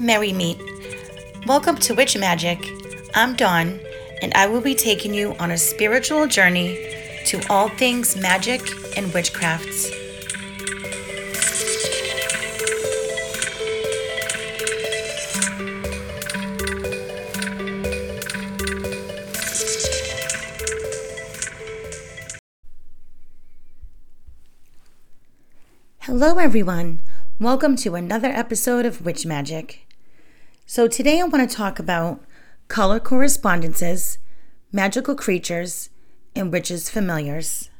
Merry Meet. Welcome to Witch Magick. I'm Dawn, and I will be taking you on a spiritual journey to all things magic and witchcrafts. Hello, everyone. Welcome to another episode of Witch Magick. So, today I want to talk about color correspondences, magical creatures, and witches' familiars.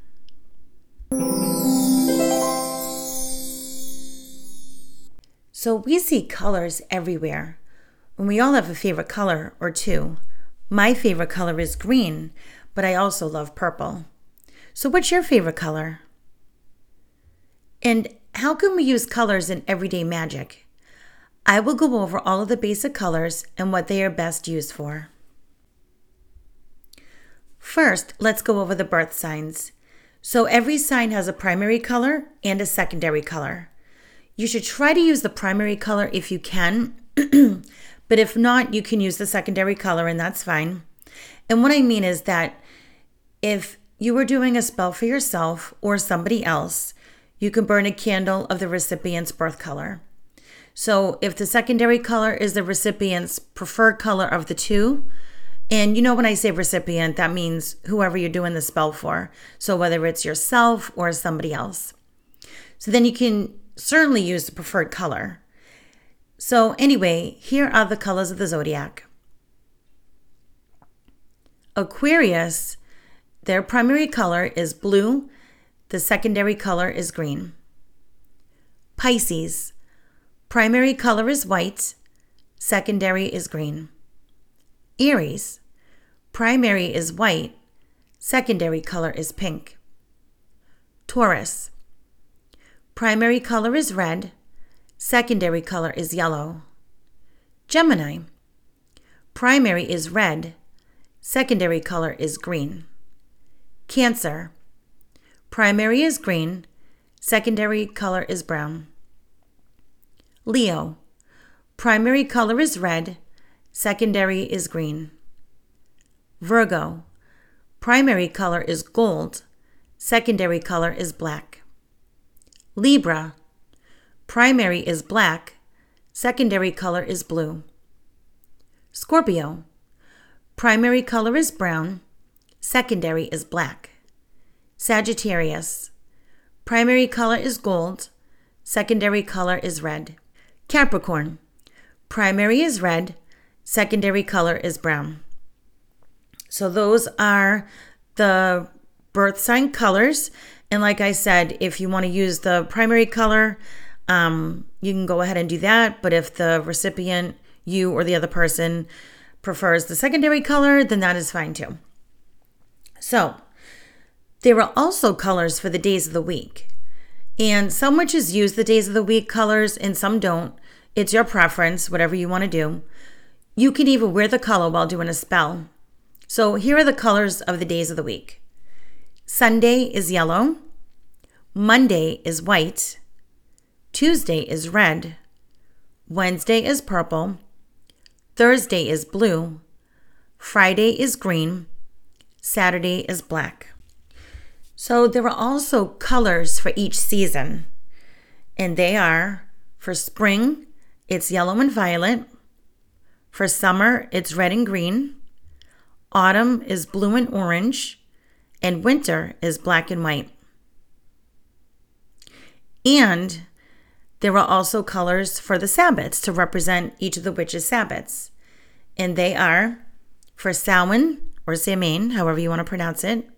So, we see colors everywhere, and we all have a favorite color or two. My favorite color is green, but I also love purple. So, what's your favorite color? And how can we use colors in everyday magic? I will go over all of the basic colors and what they are best used for. First, let's go over the birth signs. So, every sign has a primary color and a secondary color. You should try to use the primary color if you can, but if not, you can use the secondary color, and that's fine. And what I mean is that if you were doing a spell for yourself or somebody else, you can burn a candle of the recipient's birth color. So if the secondary color is the recipient's preferred color of the two, and you know when I say recipient, that means whoever you're doing the spell for. So whether it's yourself or somebody else. So then you can certainly use the preferred color. So anyway, here are the colors of the zodiac. Aquarius, their primary color is blue the secondary color is green. Pisces. Primary color is white. Secondary is green. Aries. Primary is white. Secondary color is pink. Taurus. Primary color is red. Secondary color is yellow. Gemini. Primary is red. Secondary color is green. Cancer. Primary is green, secondary color is brown. Leo. Primary color is red, secondary is green. Virgo. Primary color is gold, secondary color is black. Libra. Primary is black, secondary color is blue. Scorpio. Primary color is brown, secondary is black. Sagittarius. Primary color is gold, secondary color is red. Capricorn. Primary is red, secondary color is brown. So those are the birth sign colors. And like I said, if you want to use the primary color, um, you can go ahead and do that. But if the recipient, you or the other person, prefers the secondary color, then that is fine too. So, there are also colors for the days of the week. And some witches use the days of the week colors and some don't. It's your preference, whatever you want to do. You can even wear the color while doing a spell. So here are the colors of the days of the week Sunday is yellow, Monday is white, Tuesday is red, Wednesday is purple, Thursday is blue, Friday is green, Saturday is black. So there are also colors for each season, and they are for spring, it's yellow and violet. For summer, it's red and green. Autumn is blue and orange. And winter is black and white. And there are also colors for the Sabbats to represent each of the witches' Sabbats. And they are for Samhain or Samhain, however you want to pronounce it,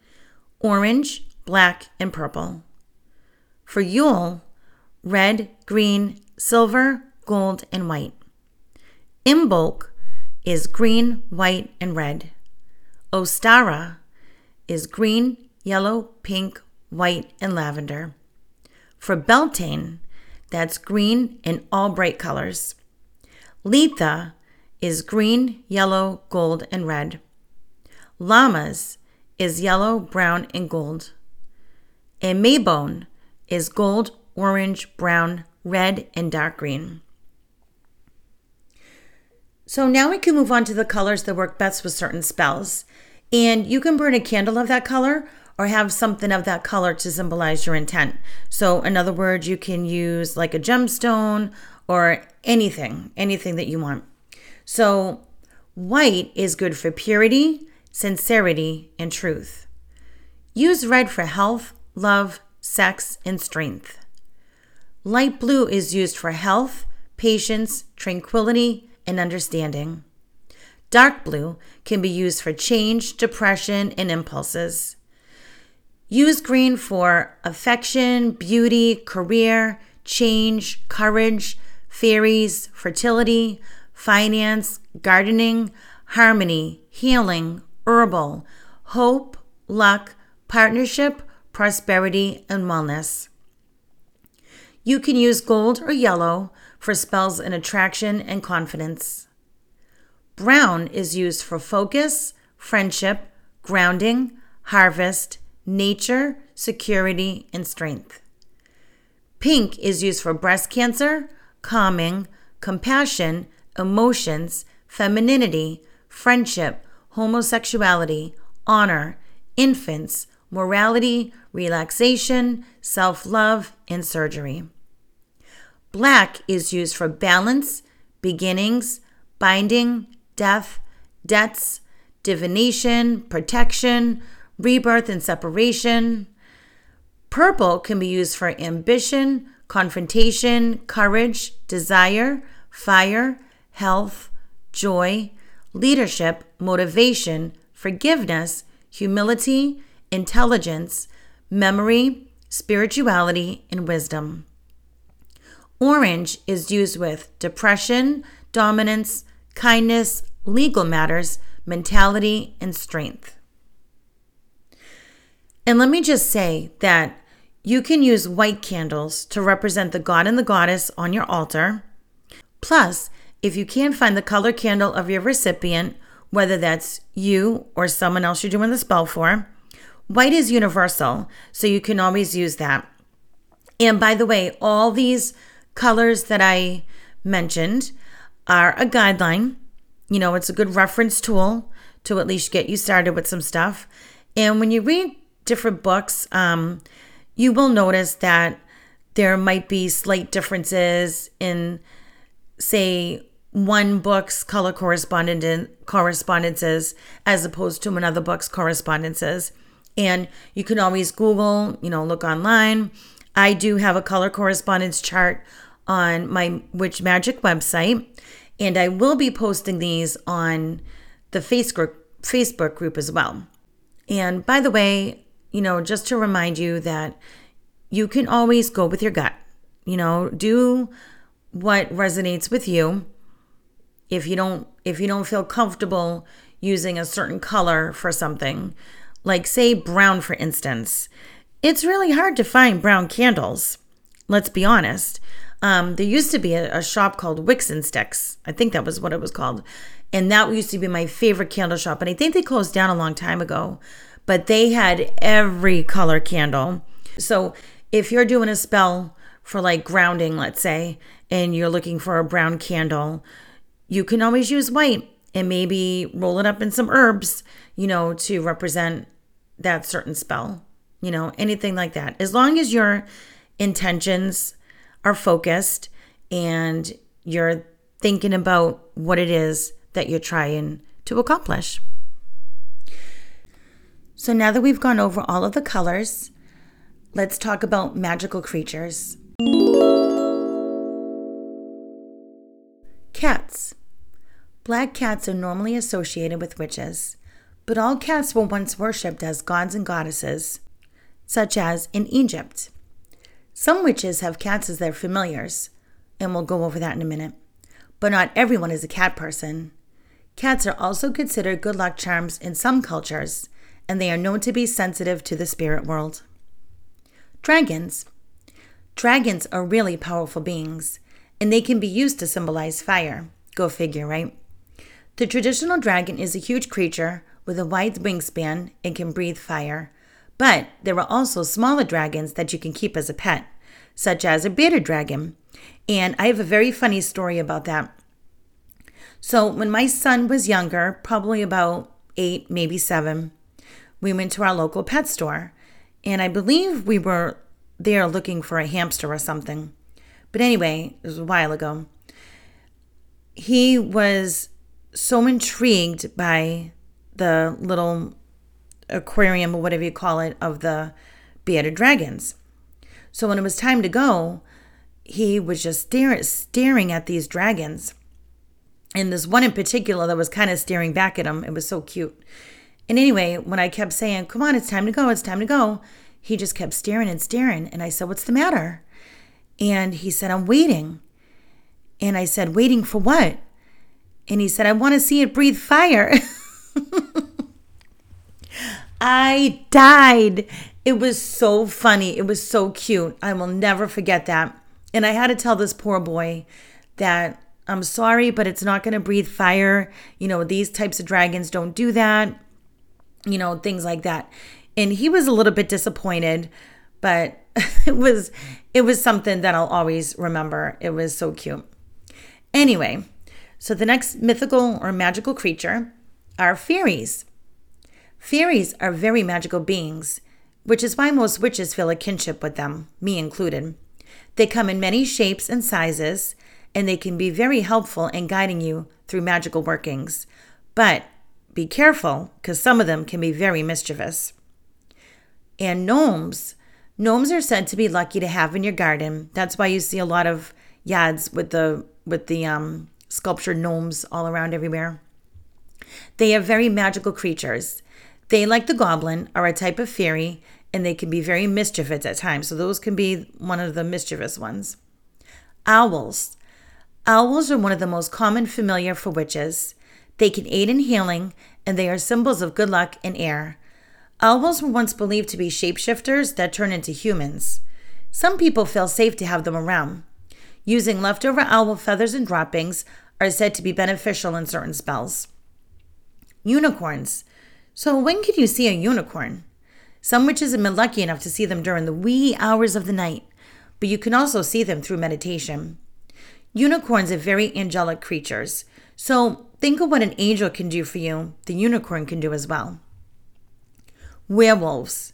orange, black, and purple. For Yule, red, green, silver, gold, and white. Imbolc is green, white, and red. Ostara is green, yellow, pink, white, and lavender. For Beltane, that's green in all bright colors. Litha is green, yellow, gold, and red. Lammas is yellow, brown, and gold and Mabon is gold, orange, brown, red, and dark green. So now we can move on to the colors that work best with certain spells. And you can burn a candle of that color or have something of that color to symbolize your intent. So, in other words, you can use like a gemstone or anything, anything that you want. So, white is good for purity, sincerity, and truth. Use red for health, love, sex, and strength. Light blue is used for health, patience, tranquility, and understanding. Dark blue can be used for change, depression, and impulses. Use green for affection, beauty, career, change, courage, fairies, fertility, finance, gardening, harmony, healing, herbal, hope, luck, partnership, prosperity, and wellness. You can use gold or yellow for spells in attraction and confidence. Brown is used for focus, friendship, grounding, harvest, nature, security, and strength. Pink is used for breast cancer, calming, compassion, emotions, femininity, friendship, homosexuality, honor, infants, morality, relaxation, self love, and surgery. Black is used for balance, beginnings, binding, death, debts, divination, protection, rebirth, and separation. Purple can be used for ambition, confrontation, courage, desire, fire, health, joy, leadership, motivation, forgiveness, humility, intelligence, memory, spirituality, and wisdom. Orange is used with depression, dominance, kindness, legal matters, mentality, and strength. And let me just say that you can use white candles to represent the god and the goddess on your altar. Plus, if you can't find the color candle of your recipient, whether that's you or someone else you're doing the spell for, white is universal, so you can always use that. And by the way, all these colors that I mentioned are a guideline. You know, it's a good reference tool to at least get you started with some stuff. And when you read different books, um, you will notice that there might be slight differences in, say, one book's color correspondences as opposed to another book's correspondences. And you can always Google, you know, look online. I do have a color correspondence chart on my Witch Magick website, and I will be posting these on the Facebook Facebook group as well. And by the way, you know, just to remind you that you can always go with your gut. You know, do what resonates with you. If you don't if you don't feel comfortable using a certain color for something, like say brown for instance, it's really hard to find brown candles. Let's be honest. Um, there used to be a, a, shop called Wicks and Sticks. I think that was what it was called. And that used to be my favorite candle shop. And I think they closed down a long time ago. But they had every color candle. So if you're doing a spell for like grounding, let's say, and you're looking for a brown candle, you can always use white and maybe roll it up in some herbs, you know, to represent that certain spell, you know, anything like that. As long as your intentions are focused and you're thinking about what it is that you're trying to accomplish. So now that we've gone over all of the colors, let's talk about magical creatures. Cats. Black cats are normally associated with witches, but all cats were once worshipped as gods and goddesses, such as in Egypt. Some witches have cats as their familiars, and we'll go over that in a minute. But not everyone is a cat person. Cats are also considered good luck charms in some cultures, and they are known to be sensitive to the spirit world. Dragons. Dragons are really powerful beings, and they can be used to symbolize fire. Go figure, right? The traditional dragon is a huge creature with a wide wingspan and can breathe fire, but there are also smaller dragons that you can keep as a pet, such as a bearded dragon. And I have a very funny story about that. So when my son was younger, probably about eight, maybe seven, we went to our local pet store. And I believe we were there looking for a hamster or something. But anyway, it was a while ago. He was so intrigued by the little aquarium or whatever you call it of the bearded dragons. So when it was time to go, he was just stare, staring at these dragons. And this one in particular that was kind of staring back at him. It was so cute. And anyway, when I kept saying, Come on, it's time to go, it's time to go, he just kept staring and staring. And I said, What's the matter? And he said, I'm waiting. And I said, Waiting for what? And he said, I want to see it breathe fire. I died. It was so funny. It was so cute. I will never forget that. And I had to tell this poor boy that I'm sorry, but it's not going to breathe fire. You know, these types of dragons don't do that. You know, things like that. And he was a little bit disappointed, but it was it was something that I'll always remember. It was so cute. Anyway, so the next mythical or magical creature are fairies. Fairies are very magical beings, which is why most witches feel a kinship with them, me included. They come in many shapes and sizes, and they can be very helpful in guiding you through magical workings. But be careful, because some of them can be very mischievous. And gnomes. Gnomes are said to be lucky to have in your garden. That's why you see a lot of yards with the with the um, sculptured gnomes all around everywhere. They are very magical creatures. They, like the goblin, are a type of fairy and they can be very mischievous at times. So, those can be one of the mischievous ones. Owls. Owls are one of the most common familiar for witches. They can aid in healing and they are symbols of good luck and air. Owls were once believed to be shapeshifters that turn into humans. Some people feel safe to have them around. Using leftover owl feathers and droppings are said to be beneficial in certain spells. Unicorns. So, when could you see a unicorn? Some witches have been lucky enough to see them during the wee hours of the night, but you can also see them through meditation. Unicorns are very angelic creatures, so think of what an angel can do for you, the unicorn can do as well. Werewolves.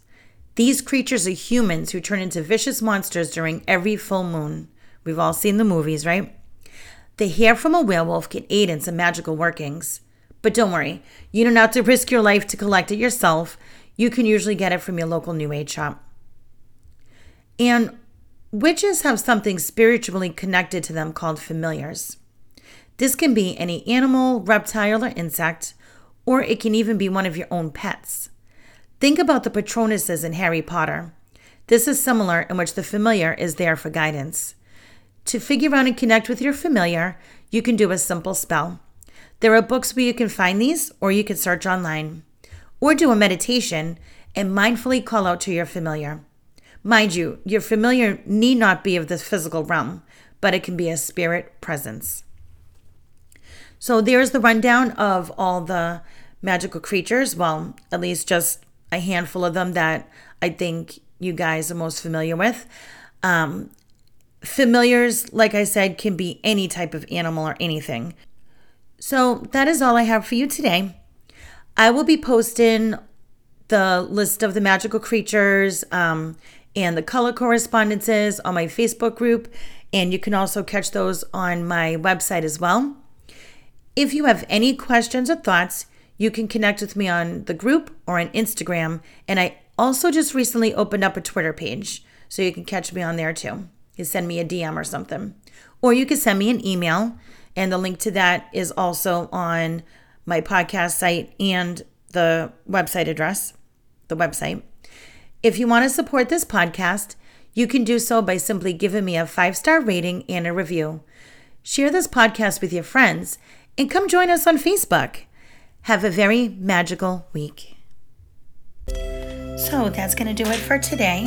These creatures are humans who turn into vicious monsters during every full moon. We've all seen the movies, right? The hair from a werewolf can aid in some magical workings. But don't worry, you don't have to risk your life to collect it yourself. You can usually get it from your local New Age shop. And witches have something spiritually connected to them called familiars. This can be any animal, reptile, or insect, or it can even be one of your own pets. Think about the Patronuses in Harry Potter. This is similar in which the familiar is there for guidance. To figure out and connect with your familiar, you can do a simple spell. There are books where you can find these, or you can search online, or do a meditation and mindfully call out to your familiar. Mind you, your familiar need not be of the physical realm, but it can be a spirit presence. So there's the rundown of all the magical creatures. Well, at least just a handful of them that I think you guys are most familiar with. Um, familiars, like I said, can be any type of animal or anything. So that is all I have for you today. I will be posting the list of the magical creatures um, and the color correspondences on my Facebook group, and you can also catch those on my website as well. If you have any questions or thoughts, you can connect with me on the group or on Instagram. And I also just recently opened up a Twitter page, so you can catch me on there too. You send me a DM or something. Or you can send me an email, and the link to that is also on my podcast site and the website address, the website. If you want to support this podcast, you can do so by simply giving me a five star rating and a review. Share this podcast with your friends and come join us on Facebook. Have a very magical week. So that's going to do it for today.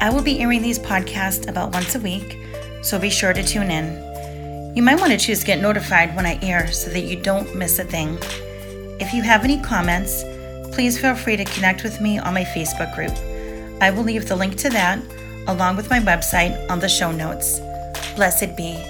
I will be airing these podcasts about once a week, so be sure to tune in. You might want to choose get notified when I air so that you don't miss a thing. If you have any comments, please feel free to connect with me on my Facebook group. I will leave the link to that, along with my website, on the show notes. Blessed be.